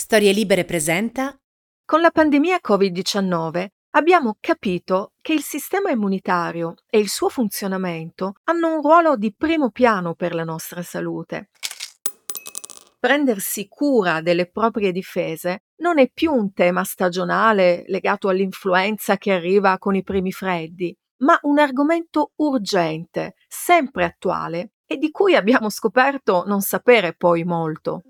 Storie Libere presenta Con la pandemia Covid-19 abbiamo capito che il sistema immunitario e il suo funzionamento hanno un ruolo di primo piano per la nostra salute. Prendersi cura delle proprie difese non è più un tema stagionale legato all'influenza che arriva con i primi freddi, ma un argomento urgente, sempre attuale e di cui abbiamo scoperto non sapere poi molto.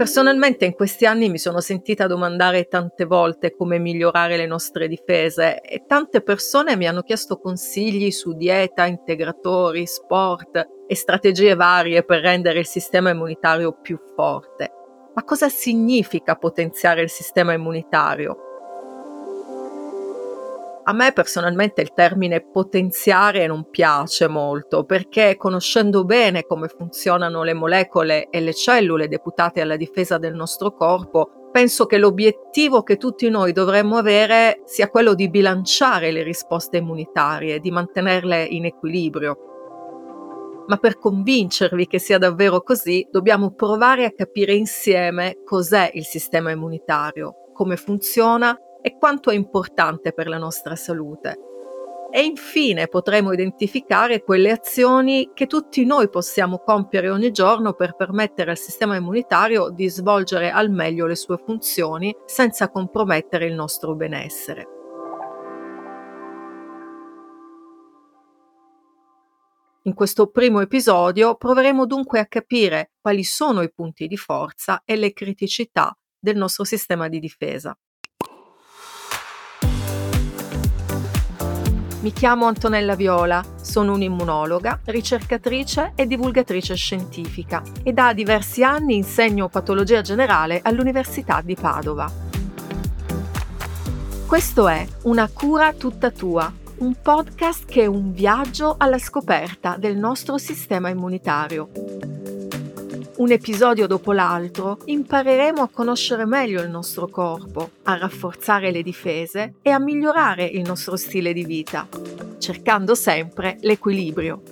Personalmente in questi anni mi sono sentita domandare tante volte come migliorare le nostre difese e tante persone mi hanno chiesto consigli su dieta, integratori, sport e strategie varie per rendere il sistema immunitario più forte. Ma cosa significa potenziare il sistema immunitario? A me personalmente il termine potenziare non piace molto perché conoscendo bene come funzionano le molecole e le cellule deputate alla difesa del nostro corpo, penso che l'obiettivo che tutti noi dovremmo avere sia quello di bilanciare le risposte immunitarie, di mantenerle in equilibrio. Ma per convincervi che sia davvero così, dobbiamo provare a capire insieme cos'è il sistema immunitario, come funziona e quanto è importante per la nostra salute. E infine potremo identificare quelle azioni che tutti noi possiamo compiere ogni giorno per permettere al sistema immunitario di svolgere al meglio le sue funzioni senza compromettere il nostro benessere. In questo primo episodio proveremo dunque a capire quali sono i punti di forza e le criticità del nostro sistema di difesa. Mi chiamo Antonella Viola, sono un'immunologa, ricercatrice e divulgatrice scientifica e da diversi anni insegno patologia generale all'Università di Padova. Questo è Una cura tutta tua, un podcast che è un viaggio alla scoperta del nostro sistema immunitario un episodio dopo l'altro, impareremo a conoscere meglio il nostro corpo, a rafforzare le difese e a migliorare il nostro stile di vita, cercando sempre l'equilibrio.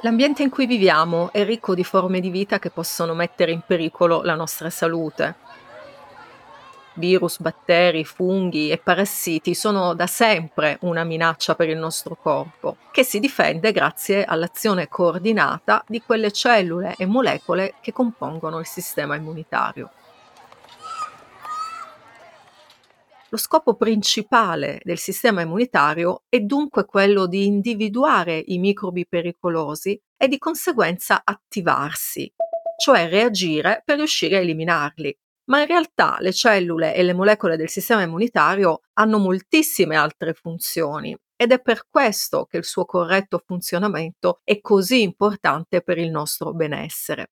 L'ambiente in cui viviamo è ricco di forme di vita che possono mettere in pericolo la nostra salute virus, batteri, funghi e parassiti sono da sempre una minaccia per il nostro corpo, che si difende grazie all'azione coordinata di quelle cellule e molecole che compongono il sistema immunitario. Lo scopo principale del sistema immunitario è dunque quello di individuare i microbi pericolosi e di conseguenza attivarsi, cioè reagire per riuscire a eliminarli ma in realtà le cellule e le molecole del sistema immunitario hanno moltissime altre funzioni ed è per questo che il suo corretto funzionamento è così importante per il nostro benessere.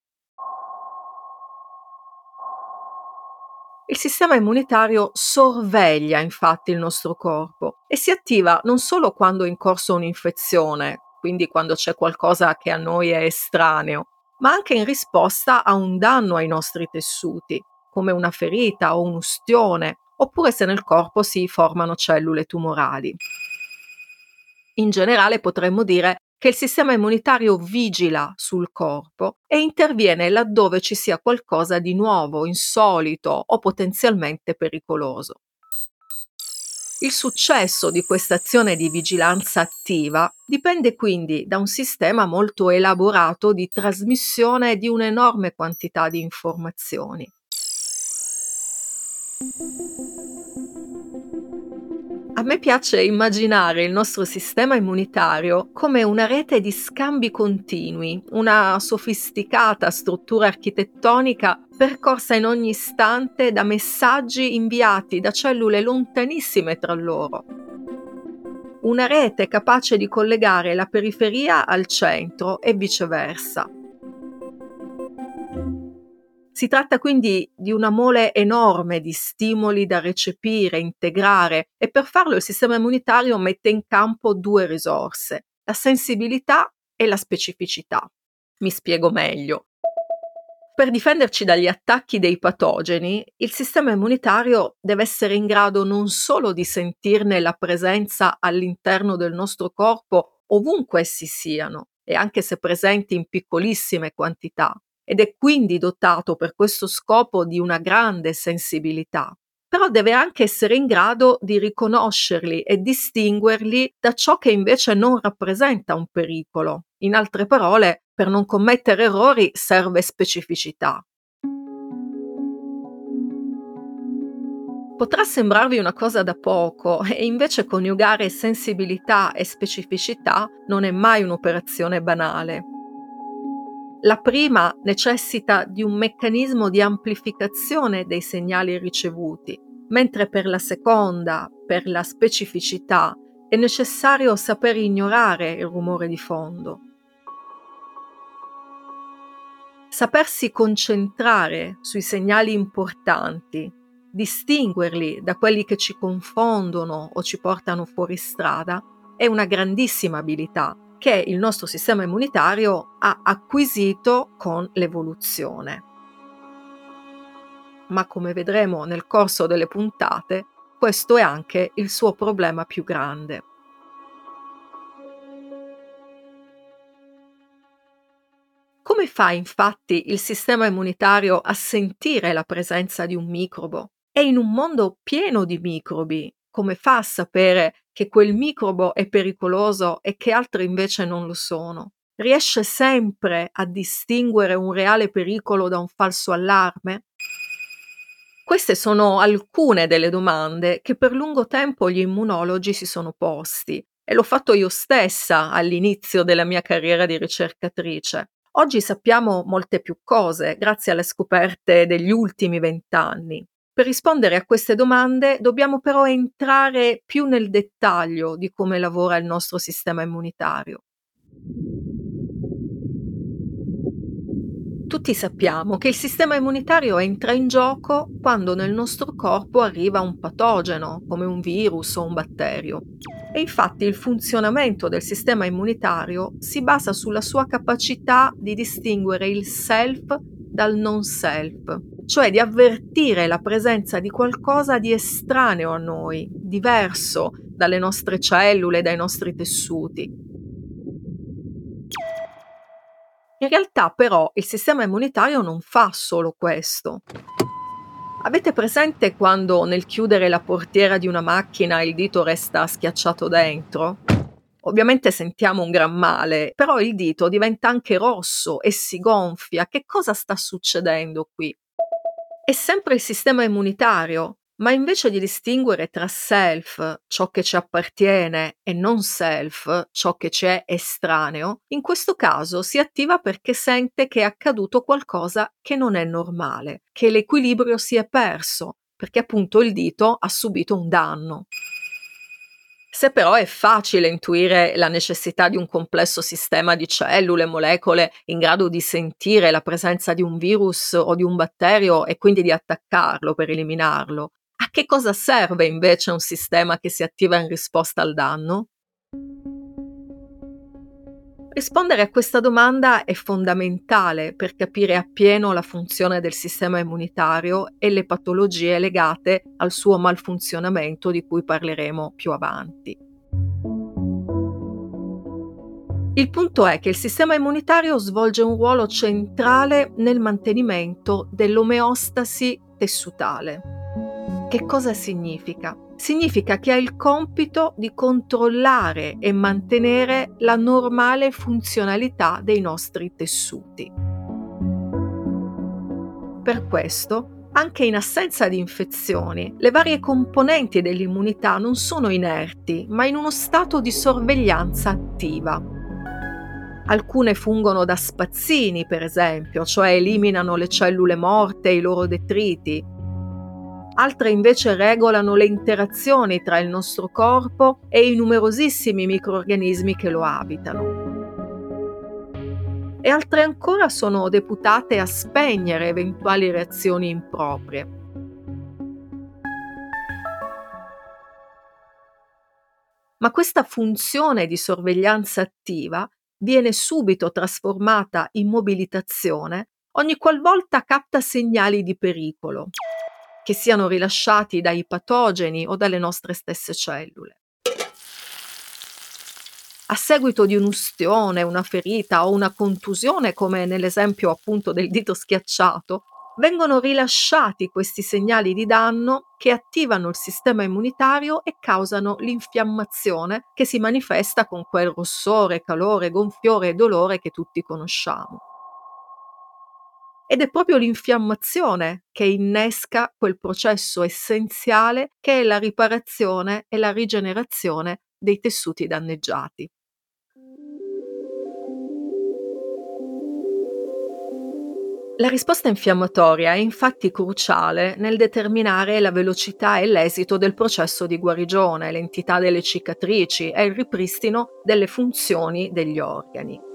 Il sistema immunitario sorveglia infatti il nostro corpo e si attiva non solo quando è in corso un'infezione, quindi quando c'è qualcosa che a noi è estraneo, ma anche in risposta a un danno ai nostri tessuti, come una ferita o un'ustione, oppure se nel corpo si formano cellule tumorali. In generale potremmo dire che il sistema immunitario vigila sul corpo e interviene laddove ci sia qualcosa di nuovo, insolito o potenzialmente pericoloso. Il successo di questa azione di vigilanza attiva dipende quindi da un sistema molto elaborato di trasmissione di un'enorme quantità di informazioni. A me piace immaginare il nostro sistema immunitario come una rete di scambi continui, una sofisticata struttura architettonica percorsa in ogni istante da messaggi inviati da cellule lontanissime tra loro. Una rete capace di collegare la periferia al centro e viceversa. Si tratta quindi di una mole enorme di stimoli da recepire, integrare e per farlo il sistema immunitario mette in campo due risorse, la sensibilità e la specificità. Mi spiego meglio. Per difenderci dagli attacchi dei patogeni, il sistema immunitario deve essere in grado non solo di sentirne la presenza all'interno del nostro corpo ovunque essi siano, e anche se presenti in piccolissime quantità, ed è quindi dotato per questo scopo di una grande sensibilità. Però deve anche essere in grado di riconoscerli e distinguerli da ciò che invece non rappresenta un pericolo. In altre parole, per non commettere errori serve specificità. Potrà sembrarvi una cosa da poco e invece coniugare sensibilità e specificità non è mai un'operazione banale. La prima necessita di un meccanismo di amplificazione dei segnali ricevuti, mentre per la seconda, per la specificità, è necessario saper ignorare il rumore di fondo. Sapersi concentrare sui segnali importanti, distinguerli da quelli che ci confondono o ci portano fuori strada, è una grandissima abilità che il nostro sistema immunitario ha acquisito con l'evoluzione. Ma come vedremo nel corso delle puntate, questo è anche il suo problema più grande. Come fa infatti il sistema immunitario a sentire la presenza di un microbo? E in un mondo pieno di microbi, come fa a sapere che quel microbo è pericoloso e che altri invece non lo sono? Riesce sempre a distinguere un reale pericolo da un falso allarme? Queste sono alcune delle domande che per lungo tempo gli immunologi si sono posti e l'ho fatto io stessa all'inizio della mia carriera di ricercatrice. Oggi sappiamo molte più cose grazie alle scoperte degli ultimi vent'anni. Per rispondere a queste domande dobbiamo però entrare più nel dettaglio di come lavora il nostro sistema immunitario. Tutti sappiamo che il sistema immunitario entra in gioco quando nel nostro corpo arriva un patogeno, come un virus o un batterio. E infatti il funzionamento del sistema immunitario si basa sulla sua capacità di distinguere il self dal non self, cioè di avvertire la presenza di qualcosa di estraneo a noi, diverso dalle nostre cellule, dai nostri tessuti. In realtà però il sistema immunitario non fa solo questo. Avete presente quando nel chiudere la portiera di una macchina il dito resta schiacciato dentro? Ovviamente sentiamo un gran male, però il dito diventa anche rosso e si gonfia. Che cosa sta succedendo qui? È sempre il sistema immunitario, ma invece di distinguere tra self, ciò che ci appartiene, e non self, ciò che ci è estraneo, in questo caso si attiva perché sente che è accaduto qualcosa che non è normale, che l'equilibrio si è perso, perché appunto il dito ha subito un danno. Se però è facile intuire la necessità di un complesso sistema di cellule, molecole in grado di sentire la presenza di un virus o di un batterio e quindi di attaccarlo per eliminarlo, a che cosa serve invece un sistema che si attiva in risposta al danno? Rispondere a questa domanda è fondamentale per capire appieno la funzione del sistema immunitario e le patologie legate al suo malfunzionamento di cui parleremo più avanti. Il punto è che il sistema immunitario svolge un ruolo centrale nel mantenimento dell'omeostasi tessutale. Che cosa significa? Significa che ha il compito di controllare e mantenere la normale funzionalità dei nostri tessuti. Per questo, anche in assenza di infezioni, le varie componenti dell'immunità non sono inerti, ma in uno stato di sorveglianza attiva. Alcune fungono da spazzini, per esempio, cioè eliminano le cellule morte e i loro detriti. Altre invece regolano le interazioni tra il nostro corpo e i numerosissimi microorganismi che lo abitano. E altre ancora sono deputate a spegnere eventuali reazioni improprie. Ma questa funzione di sorveglianza attiva viene subito trasformata in mobilitazione ogni qualvolta capta segnali di pericolo, che siano rilasciati dai patogeni o dalle nostre stesse cellule. A seguito di un'ustione, una ferita o una contusione, come nell'esempio appunto del dito schiacciato, vengono rilasciati questi segnali di danno che attivano il sistema immunitario e causano l'infiammazione che si manifesta con quel rossore, calore, gonfiore e dolore che tutti conosciamo. Ed è proprio l'infiammazione che innesca quel processo essenziale che è la riparazione e la rigenerazione dei tessuti danneggiati. La risposta infiammatoria è infatti cruciale nel determinare la velocità e l'esito del processo di guarigione, l'entità delle cicatrici e il ripristino delle funzioni degli organi.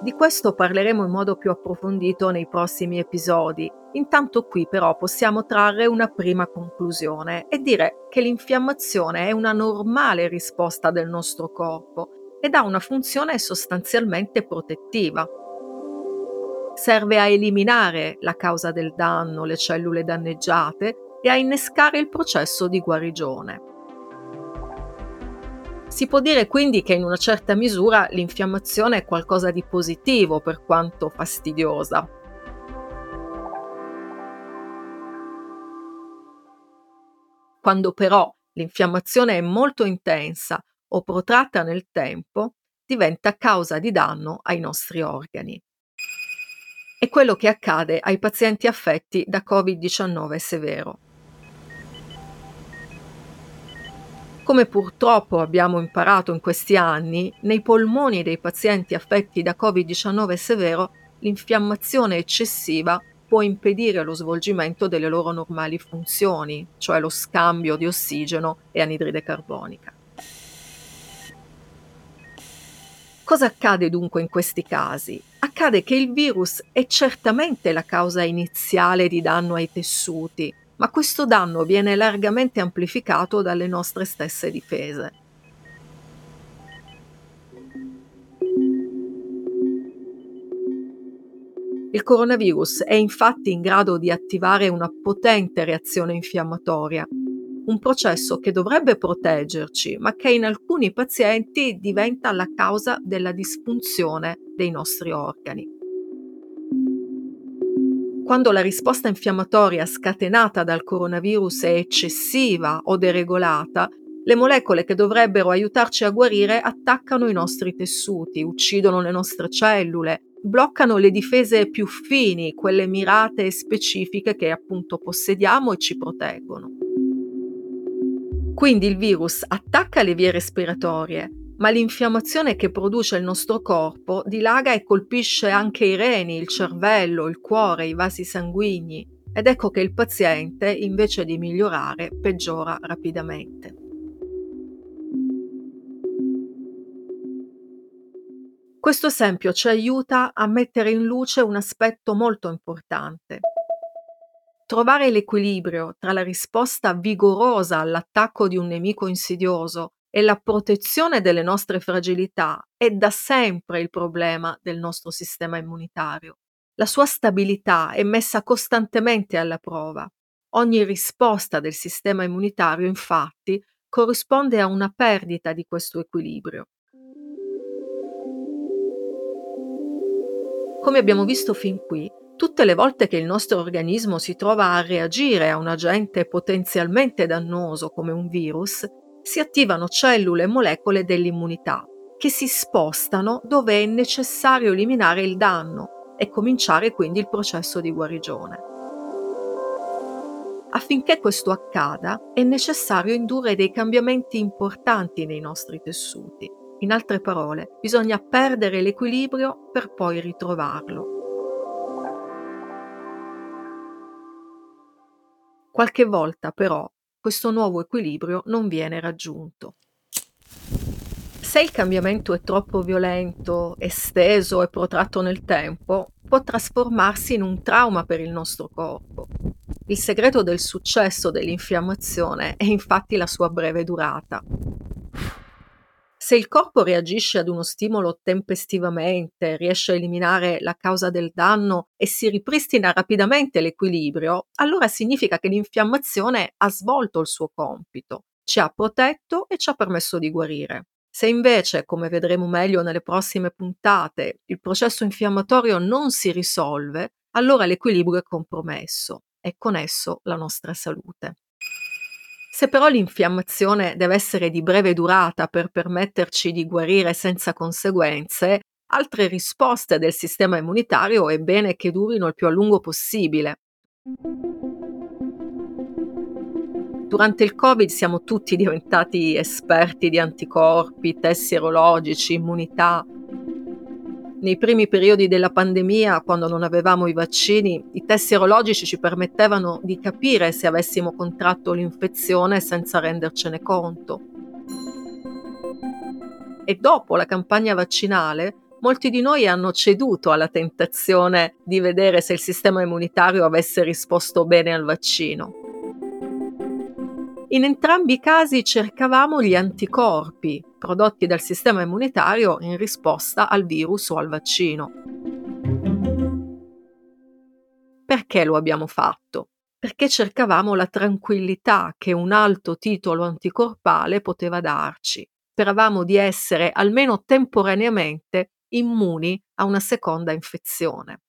Di questo parleremo in modo più approfondito nei prossimi episodi. Intanto qui però possiamo trarre una prima conclusione e dire che l'infiammazione è una normale risposta del nostro corpo ed ha una funzione sostanzialmente protettiva serve a eliminare la causa del danno, le cellule danneggiate e a innescare il processo di guarigione. Si può dire quindi che in una certa misura l'infiammazione è qualcosa di positivo per quanto fastidiosa. Quando però l'infiammazione è molto intensa o protratta nel tempo, diventa causa di danno ai nostri organi è quello che accade ai pazienti affetti da Covid-19 severo. Come purtroppo abbiamo imparato in questi anni, nei polmoni dei pazienti affetti da Covid-19 severo l'infiammazione eccessiva può impedire lo svolgimento delle loro normali funzioni, cioè lo scambio di ossigeno e anidride carbonica. Cosa accade dunque in questi casi? Accade che il virus è certamente la causa iniziale di danno ai tessuti, ma questo danno viene largamente amplificato dalle nostre stesse difese. Il coronavirus è infatti in grado di attivare una potente reazione infiammatoria un processo che dovrebbe proteggerci, ma che in alcuni pazienti diventa la causa della disfunzione dei nostri organi. Quando la risposta infiammatoria scatenata dal coronavirus è eccessiva o deregolata, le molecole che dovrebbero aiutarci a guarire attaccano i nostri tessuti, uccidono le nostre cellule, bloccano le difese più fini, quelle mirate e specifiche che appunto possediamo e ci proteggono. Quindi il virus attacca le vie respiratorie, ma l'infiammazione che produce il nostro corpo dilaga e colpisce anche i reni, il cervello, il cuore, i vasi sanguigni ed ecco che il paziente, invece di migliorare, peggiora rapidamente. Questo esempio ci aiuta a mettere in luce un aspetto molto importante. Trovare l'equilibrio tra la risposta vigorosa all'attacco di un nemico insidioso e la protezione delle nostre fragilità è da sempre il problema del nostro sistema immunitario. La sua stabilità è messa costantemente alla prova. Ogni risposta del sistema immunitario, infatti, corrisponde a una perdita di questo equilibrio. Come abbiamo visto fin qui, Tutte le volte che il nostro organismo si trova a reagire a un agente potenzialmente dannoso come un virus, si attivano cellule e molecole dell'immunità che si spostano dove è necessario eliminare il danno e cominciare quindi il processo di guarigione. Affinché questo accada è necessario indurre dei cambiamenti importanti nei nostri tessuti In altre parole, bisogna perdere l'equilibrio per poi ritrovarlo. Qualche volta però questo nuovo equilibrio non viene raggiunto. Se il cambiamento è troppo violento, esteso e protratto nel tempo, può trasformarsi in un trauma per il nostro corpo. Il segreto del successo dell'infiammazione è infatti la sua breve durata. Se il corpo reagisce ad uno stimolo tempestivamente, riesce a eliminare la causa del danno e si ripristina rapidamente l'equilibrio, allora significa che l'infiammazione ha svolto il suo compito, ci ha protetto e ci ha permesso di guarire. Se invece, come vedremo meglio nelle prossime puntate, il processo infiammatorio non si risolve, allora l'equilibrio è compromesso e con esso la nostra salute. Se però l'infiammazione deve essere di breve durata per permetterci di guarire senza conseguenze, altre risposte del sistema immunitario è bene che durino il più a lungo possibile. Durante il Covid siamo tutti diventati esperti di anticorpi, test sierologici, immunità. Nei primi periodi della pandemia, quando non avevamo i vaccini, i test sierologici ci permettevano di capire se avessimo contratto l'infezione senza rendercene conto. E dopo la campagna vaccinale, molti di noi hanno ceduto alla tentazione di vedere se il sistema immunitario avesse risposto bene al vaccino. In entrambi i casi cercavamo gli anticorpi prodotti dal sistema immunitario in risposta al virus o al vaccino. Perché lo abbiamo fatto? Perché cercavamo la tranquillità che un alto titolo anticorpale poteva darci. Speravamo di essere almeno temporaneamente immuni a una seconda infezione.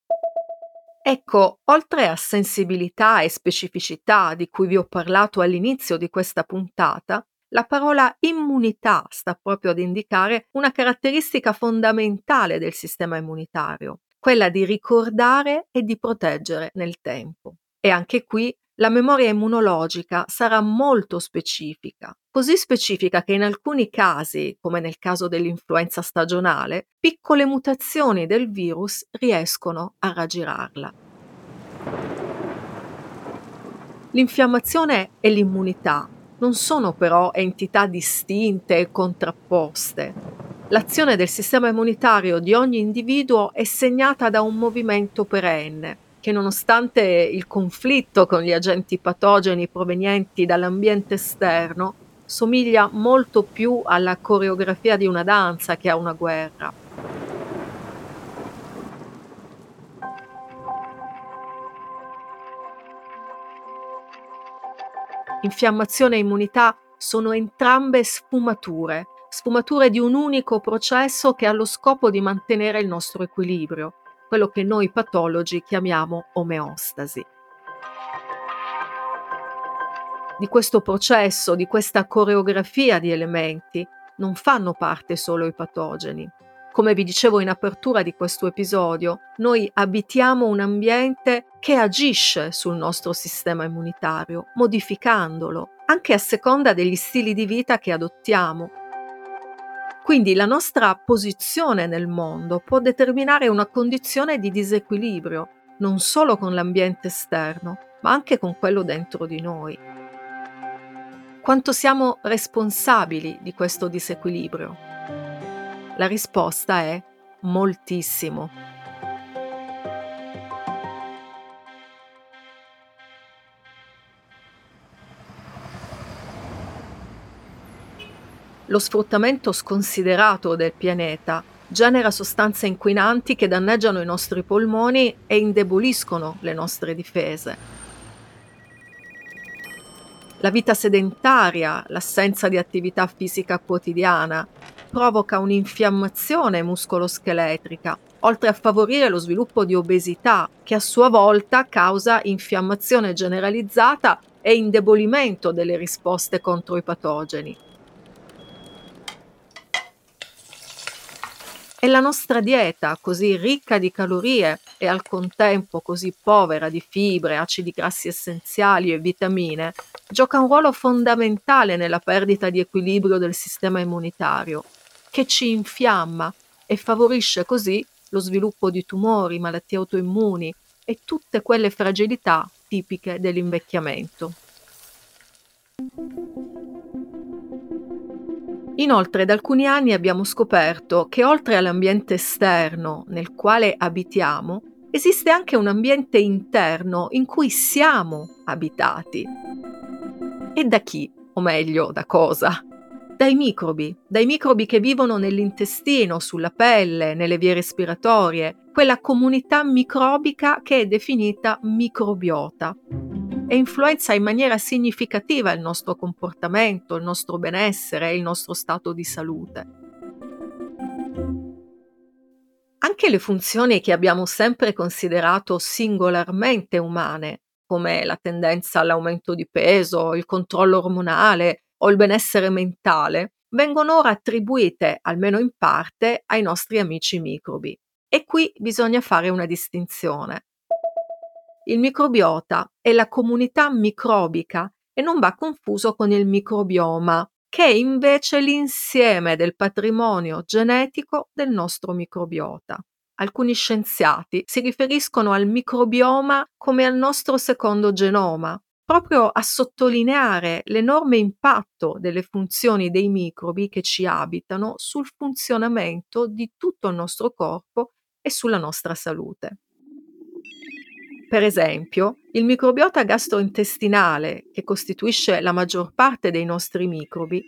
Ecco, oltre a sensibilità e specificità di cui vi ho parlato all'inizio di questa puntata, la parola immunità sta proprio ad indicare una caratteristica fondamentale del sistema immunitario, quella di ricordare e di proteggere nel tempo. E anche qui la memoria immunologica sarà molto specifica, così specifica che in alcuni casi, come nel caso dell'influenza stagionale, piccole mutazioni del virus riescono a raggirarla. L'infiammazione e l'immunità non sono però entità distinte e contrapposte. L'azione del sistema immunitario di ogni individuo è segnata da un movimento perenne che nonostante il conflitto con gli agenti patogeni provenienti dall'ambiente esterno, somiglia molto più alla coreografia di una danza che a una guerra. Infiammazione e immunità sono entrambe sfumature, sfumature di un unico processo che ha lo scopo di mantenere il nostro equilibrio quello che noi patologi chiamiamo omeostasi. Di questo processo, di questa coreografia di elementi, non fanno parte solo i patogeni. Come vi dicevo in apertura di questo episodio, noi abitiamo un ambiente che agisce sul nostro sistema immunitario, modificandolo, anche a seconda degli stili di vita che adottiamo, quindi la nostra posizione nel mondo può determinare una condizione di disequilibrio, non solo con l'ambiente esterno, ma anche con quello dentro di noi. Quanto siamo responsabili di questo disequilibrio? La risposta è moltissimo. Lo sfruttamento sconsiderato del pianeta genera sostanze inquinanti che danneggiano i nostri polmoni e indeboliscono le nostre difese. La vita sedentaria, l'assenza di attività fisica quotidiana, provoca un'infiammazione muscoloscheletrica, oltre a favorire lo sviluppo di obesità, che a sua volta causa infiammazione generalizzata e indebolimento delle risposte contro i patogeni. E la nostra dieta, così ricca di calorie e al contempo così povera di fibre, acidi grassi essenziali e vitamine, gioca un ruolo fondamentale nella perdita di equilibrio del sistema immunitario, che ci infiamma e favorisce così lo sviluppo di tumori, malattie autoimmuni e tutte quelle fragilità tipiche dell'invecchiamento. Inoltre da alcuni anni abbiamo scoperto che oltre all'ambiente esterno nel quale abitiamo, esiste anche un ambiente interno in cui siamo abitati. E da chi? O meglio, da cosa? Dai microbi, dai microbi che vivono nell'intestino, sulla pelle, nelle vie respiratorie, quella comunità microbica che è definita microbiota e influenza in maniera significativa il nostro comportamento, il nostro benessere il nostro stato di salute. Anche le funzioni che abbiamo sempre considerato singolarmente umane, come la tendenza all'aumento di peso, il controllo ormonale o il benessere mentale, vengono ora attribuite, almeno in parte, ai nostri amici microbi. E qui bisogna fare una distinzione. Il microbiota è la comunità microbica e non va confuso con il microbioma, che è invece l'insieme del patrimonio genetico del nostro microbiota. Alcuni scienziati si riferiscono al microbioma come al nostro secondo genoma, proprio a sottolineare l'enorme impatto delle funzioni dei microbi che ci abitano sul funzionamento di tutto il nostro corpo e sulla nostra salute. Per esempio, il microbiota gastrointestinale, che costituisce la maggior parte dei nostri microbi,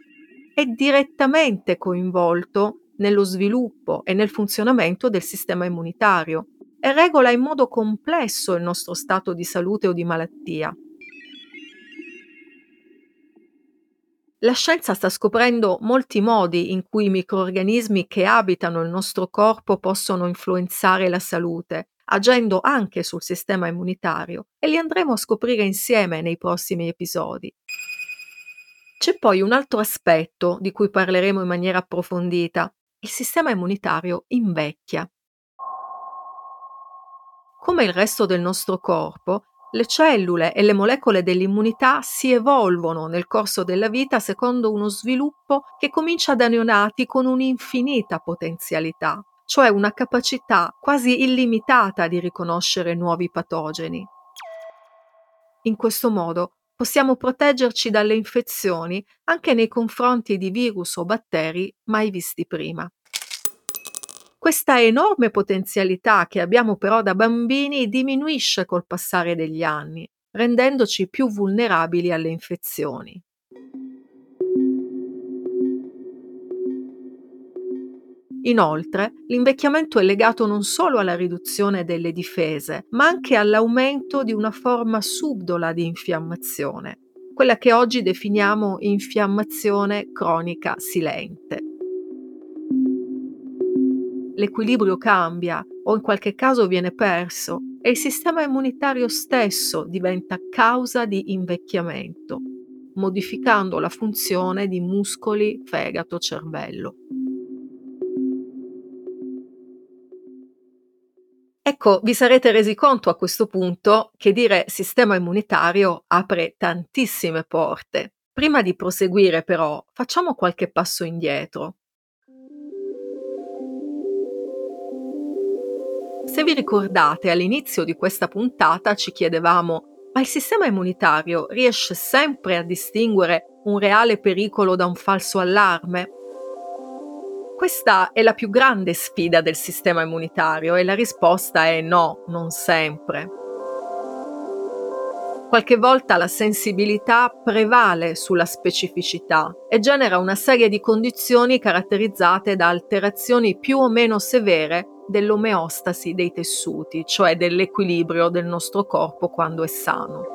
è direttamente coinvolto nello sviluppo e nel funzionamento del sistema immunitario e regola in modo complesso il nostro stato di salute o di malattia. La scienza sta scoprendo molti modi in cui i microorganismi che abitano il nostro corpo possono influenzare la salute, agendo anche sul sistema immunitario, e li andremo a scoprire insieme nei prossimi episodi. C'è poi un altro aspetto di cui parleremo in maniera approfondita. Il sistema immunitario invecchia. Come il resto del nostro corpo, le cellule e le molecole dell'immunità si evolvono nel corso della vita secondo uno sviluppo che comincia da neonati con un'infinita potenzialità, cioè una capacità quasi illimitata di riconoscere nuovi patogeni. In questo modo possiamo proteggerci dalle infezioni anche nei confronti di virus o batteri mai visti prima. Questa enorme potenzialità che abbiamo però da bambini diminuisce col passare degli anni, rendendoci più vulnerabili alle infezioni. Inoltre, l'invecchiamento è legato non solo alla riduzione delle difese, ma anche all'aumento di una forma subdola di infiammazione, quella che oggi definiamo infiammazione cronica silente l'equilibrio cambia o in qualche caso viene perso e il sistema immunitario stesso diventa causa di invecchiamento, modificando la funzione di muscoli, fegato, cervello. Ecco, vi sarete resi conto a questo punto che dire sistema immunitario apre tantissime porte. Prima di proseguire però, facciamo qualche passo indietro Se vi ricordate, all'inizio di questa puntata ci chiedevamo ma il sistema immunitario riesce sempre a distinguere un reale pericolo da un falso allarme? Questa è la più grande sfida del sistema immunitario e la risposta è no, non sempre. Qualche volta la sensibilità prevale sulla specificità e genera una serie di condizioni caratterizzate da alterazioni più o meno severe dell'omeostasi dei tessuti, cioè dell'equilibrio del nostro corpo quando è sano.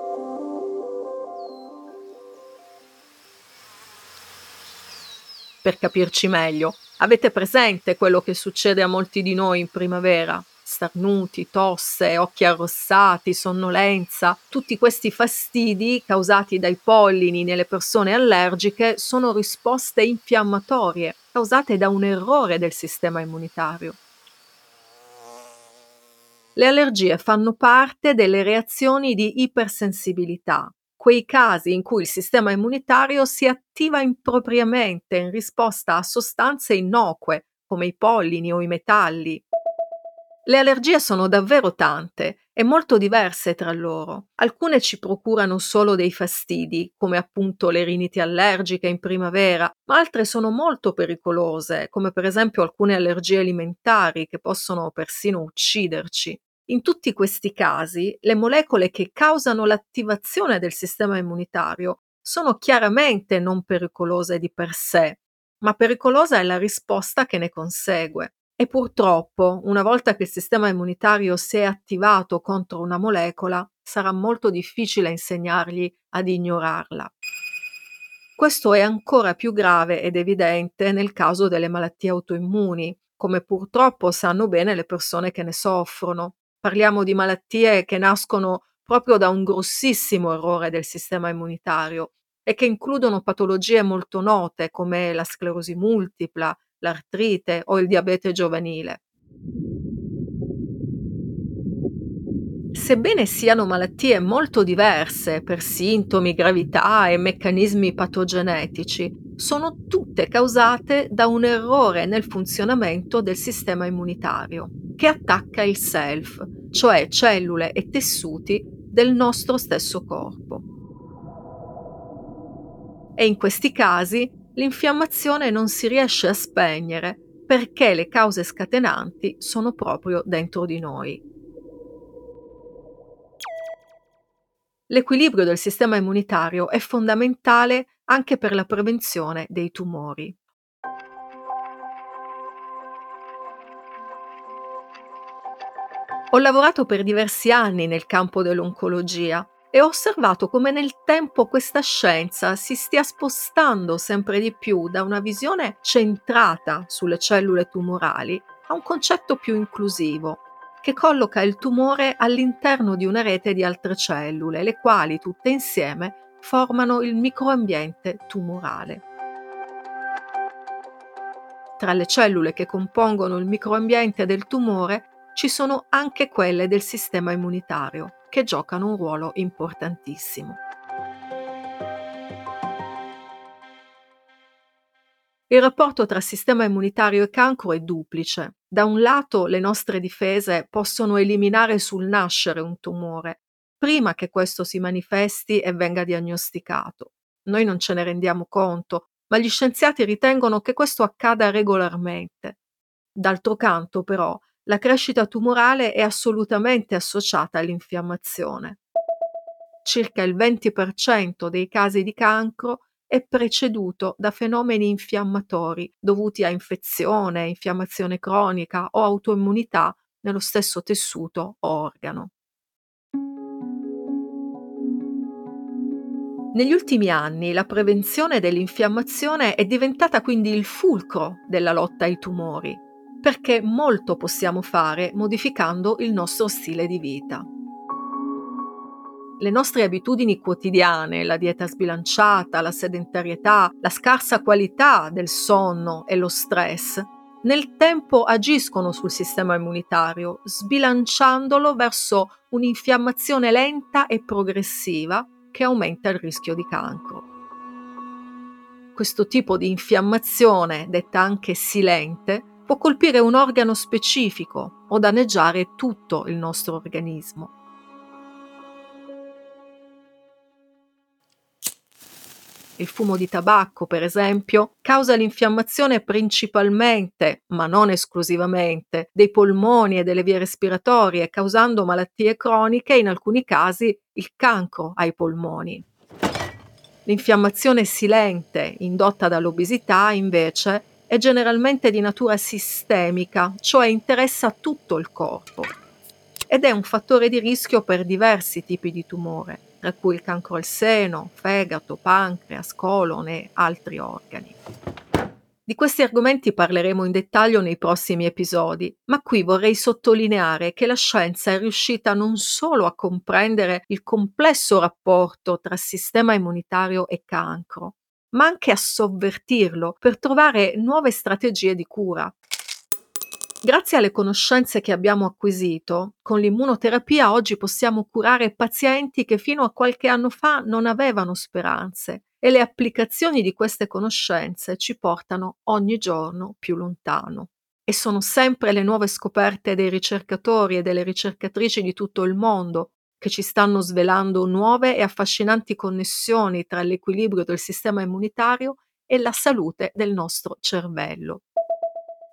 Per capirci meglio, avete presente quello che succede a molti di noi in primavera? Starnuti, tosse, occhi arrossati, sonnolenza, tutti questi fastidi causati dai pollini nelle persone allergiche sono risposte infiammatorie causate da un errore del sistema immunitario. Le allergie fanno parte delle reazioni di ipersensibilità, quei casi in cui il sistema immunitario si attiva impropriamente in risposta a sostanze innocue, come i pollini o i metalli. Le allergie sono davvero tante e molto diverse tra loro. Alcune ci procurano solo dei fastidi, come appunto le riniti allergiche in primavera, ma altre sono molto pericolose, come per esempio alcune allergie alimentari che possono persino ucciderci. In tutti questi casi, le molecole che causano l'attivazione del sistema immunitario sono chiaramente non pericolose di per sé, ma pericolosa è la risposta che ne consegue. E purtroppo, una volta che il sistema immunitario si è attivato contro una molecola, sarà molto difficile insegnargli ad ignorarla. Questo è ancora più grave ed evidente nel caso delle malattie autoimmuni, come purtroppo sanno bene le persone che ne soffrono. Parliamo di malattie che nascono proprio da un grossissimo errore del sistema immunitario e che includono patologie molto note come la sclerosi multipla, l'artrite o il diabete giovanile. Sebbene siano malattie molto diverse per sintomi, gravità e meccanismi patogenetici, sono tutte causate da un errore nel funzionamento del sistema immunitario, che attacca il self, cioè cellule e tessuti del nostro stesso corpo. E in questi casi l'infiammazione non si riesce a spegnere perché le cause scatenanti sono proprio dentro di noi. L'equilibrio del sistema immunitario è fondamentale anche per la prevenzione dei tumori. Ho lavorato per diversi anni nel campo dell'oncologia e ho osservato come nel tempo questa scienza si stia spostando sempre di più da una visione centrata sulle cellule tumorali a un concetto più inclusivo, che colloca il tumore all'interno di una rete di altre cellule, le quali tutte insieme formano il microambiente tumorale. Tra le cellule che compongono il microambiente del tumore ci sono anche quelle del sistema immunitario che giocano un ruolo importantissimo. Il rapporto tra sistema immunitario e cancro è duplice. Da un lato le nostre difese possono eliminare sul nascere un tumore, prima che questo si manifesti e venga diagnosticato. Noi non ce ne rendiamo conto, ma gli scienziati ritengono che questo accada regolarmente. D'altro canto, però, la crescita tumorale è assolutamente associata all'infiammazione. Circa il 20% dei casi di cancro è preceduto da fenomeni infiammatori dovuti a infezione, infiammazione cronica o autoimmunità nello stesso tessuto o organo. Negli ultimi anni la prevenzione dell'infiammazione è diventata quindi il fulcro della lotta ai tumori perché molto possiamo fare modificando il nostro stile di vita. Le nostre abitudini quotidiane, la dieta sbilanciata, la sedentarietà, la scarsa qualità del sonno e lo stress, nel tempo agiscono sul sistema immunitario, sbilanciandolo verso un'infiammazione lenta e progressiva che aumenta il rischio di cancro. Questo tipo di infiammazione, detta anche silente, può colpire un organo specifico o danneggiare tutto il nostro organismo. Il fumo di tabacco, per esempio, causa l'infiammazione principalmente, ma non esclusivamente, dei polmoni e delle vie respiratorie, causando malattie croniche e in alcuni casi il cancro ai polmoni. L'infiammazione silente indotta dall'obesità, invece, è generalmente di natura sistemica, cioè interessa tutto il corpo ed è un fattore di rischio per diversi tipi di tumore, tra cui il cancro al seno, fegato, pancreas, colon e altri organi. Di questi argomenti parleremo in dettaglio nei prossimi episodi, ma qui vorrei sottolineare che la scienza è riuscita non solo a comprendere il complesso rapporto tra sistema immunitario e cancro, ma anche a sovvertirlo per trovare nuove strategie di cura. Grazie alle conoscenze che abbiamo acquisito, con l'immunoterapia oggi possiamo curare pazienti che fino a qualche anno fa non avevano speranze e le applicazioni di queste conoscenze ci portano ogni giorno più lontano. E sono sempre le nuove scoperte dei ricercatori e delle ricercatrici di tutto il mondo che ci stanno svelando nuove e affascinanti connessioni tra l'equilibrio del sistema immunitario e la salute del nostro cervello.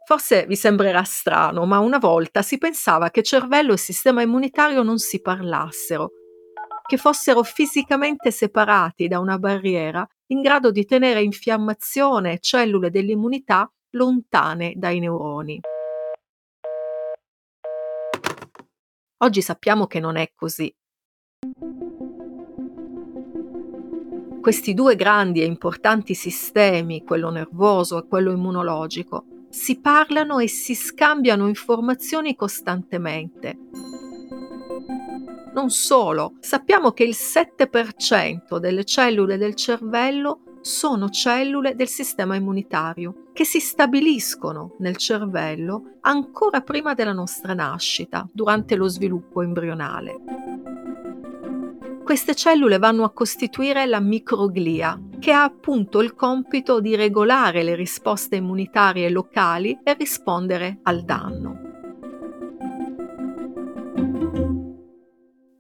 Forse vi sembrerà strano, ma una volta si pensava che cervello e sistema immunitario non si parlassero, che fossero fisicamente separati da una barriera in grado di tenere infiammazione e cellule dell'immunità lontane dai neuroni. Oggi sappiamo che non è così. Questi due grandi e importanti sistemi, quello nervoso e quello immunologico, si parlano e si scambiano informazioni costantemente. Non solo, sappiamo che il 7% delle cellule del cervello sono cellule del sistema immunitario che si stabiliscono nel cervello ancora prima della nostra nascita, durante lo sviluppo embrionale. Queste cellule vanno a costituire la microglia, che ha appunto il compito di regolare le risposte immunitarie locali e rispondere al danno.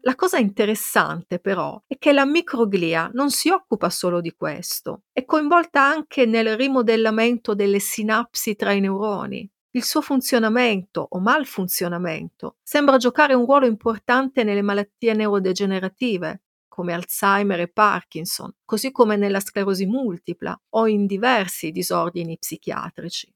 La cosa interessante però è che la microglia non si occupa solo di questo, è coinvolta anche nel rimodellamento delle sinapsi tra i neuroni. Il suo funzionamento o malfunzionamento sembra giocare un ruolo importante nelle malattie neurodegenerative, come Alzheimer e Parkinson, così come nella sclerosi multipla o in diversi disordini psichiatrici.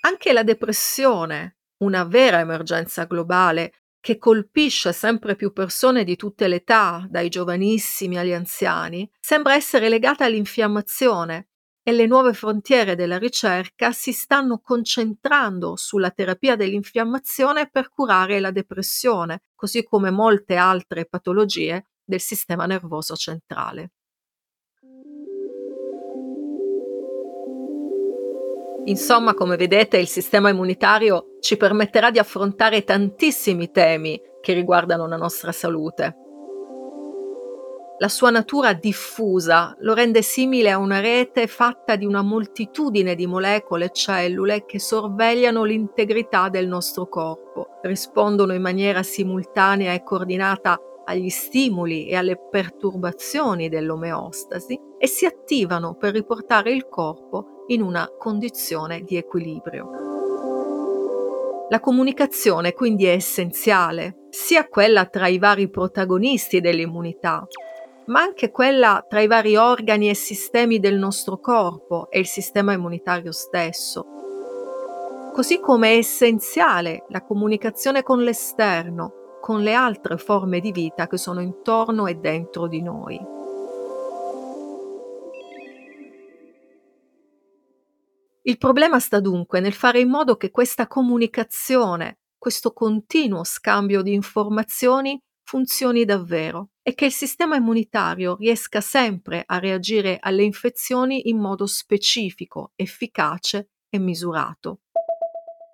Anche la depressione, una vera emergenza globale, che colpisce sempre più persone di tutte le età, dai giovanissimi agli anziani, sembra essere legata all'infiammazione e le nuove frontiere della ricerca si stanno concentrando sulla terapia dell'infiammazione per curare la depressione, così come molte altre patologie del sistema nervoso centrale. Insomma, come vedete, il sistema immunitario ci permetterà di affrontare tantissimi temi che riguardano la nostra salute. La sua natura diffusa lo rende simile a una rete fatta di una moltitudine di molecole e cellule che sorvegliano l'integrità del nostro corpo, rispondono in maniera simultanea e coordinata agli stimoli e alle perturbazioni dell'omeostasi e si attivano per riportare il corpo in una condizione di equilibrio. La comunicazione quindi è essenziale, sia quella tra i vari protagonisti dell'immunità, ma anche quella tra i vari organi e sistemi del nostro corpo e il sistema immunitario stesso. Così come è essenziale la comunicazione con l'esterno, con le altre forme di vita che sono intorno e dentro di noi. Il problema sta dunque nel fare in modo che questa comunicazione, questo continuo scambio di informazioni funzioni davvero e che il sistema immunitario riesca sempre a reagire alle infezioni in modo specifico, efficace e misurato.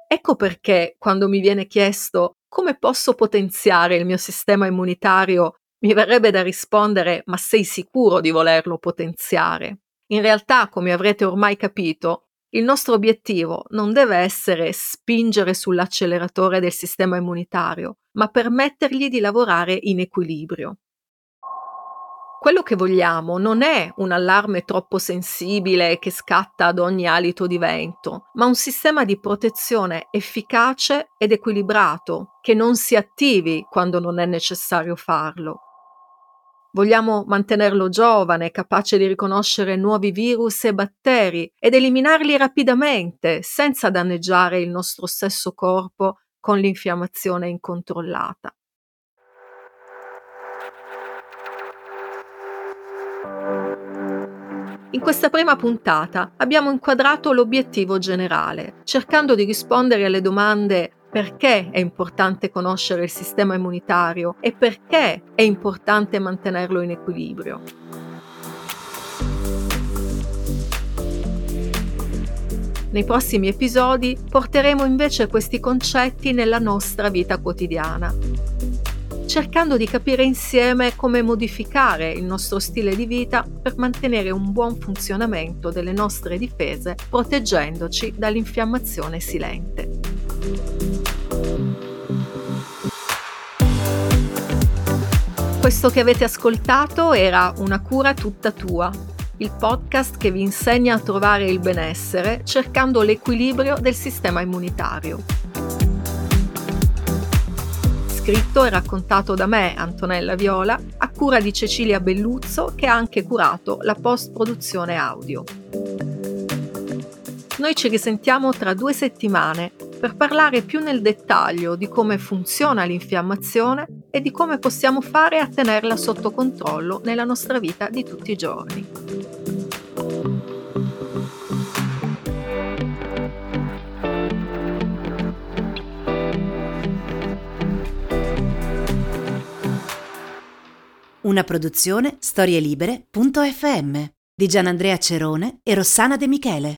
Ecco perché quando mi viene chiesto come posso potenziare il mio sistema immunitario, mi verrebbe da rispondere ma sei sicuro di volerlo potenziare? In realtà, come avrete ormai capito, il nostro obiettivo non deve essere spingere sull'acceleratore del sistema immunitario, ma permettergli di lavorare in equilibrio. Quello che vogliamo non è un allarme troppo sensibile che scatta ad ogni alito di vento, ma un sistema di protezione efficace ed equilibrato, che non si attivi quando non è necessario farlo. Vogliamo mantenerlo giovane, capace di riconoscere nuovi virus e batteri ed eliminarli rapidamente, senza danneggiare il nostro stesso corpo con l'infiammazione incontrollata. In questa prima puntata abbiamo inquadrato l'obiettivo generale, cercando di rispondere alle domande perché è importante conoscere il sistema immunitario e perché è importante mantenerlo in Nei prossimi episodi porteremo invece questi concetti nella nostra vita quotidiana, cercando di capire insieme come modificare il nostro stile di vita per mantenere un buon funzionamento delle nostre difese, proteggendoci dall'infiammazione silente. Questo che avete ascoltato era Una cura tutta tua il podcast che vi insegna a trovare il benessere cercando l'equilibrio del sistema immunitario. Scritto e raccontato da me, Antonella Viola, a cura di Cecilia Belluzzo che ha anche curato la post-produzione audio. Noi ci risentiamo tra due settimane per parlare più nel dettaglio di come funziona l'infiammazione e di come possiamo fare a tenerla sotto controllo nella nostra vita di tutti i giorni. Una produzione storielibere.fm di Gianandrea Cerone e Rossana De Michele.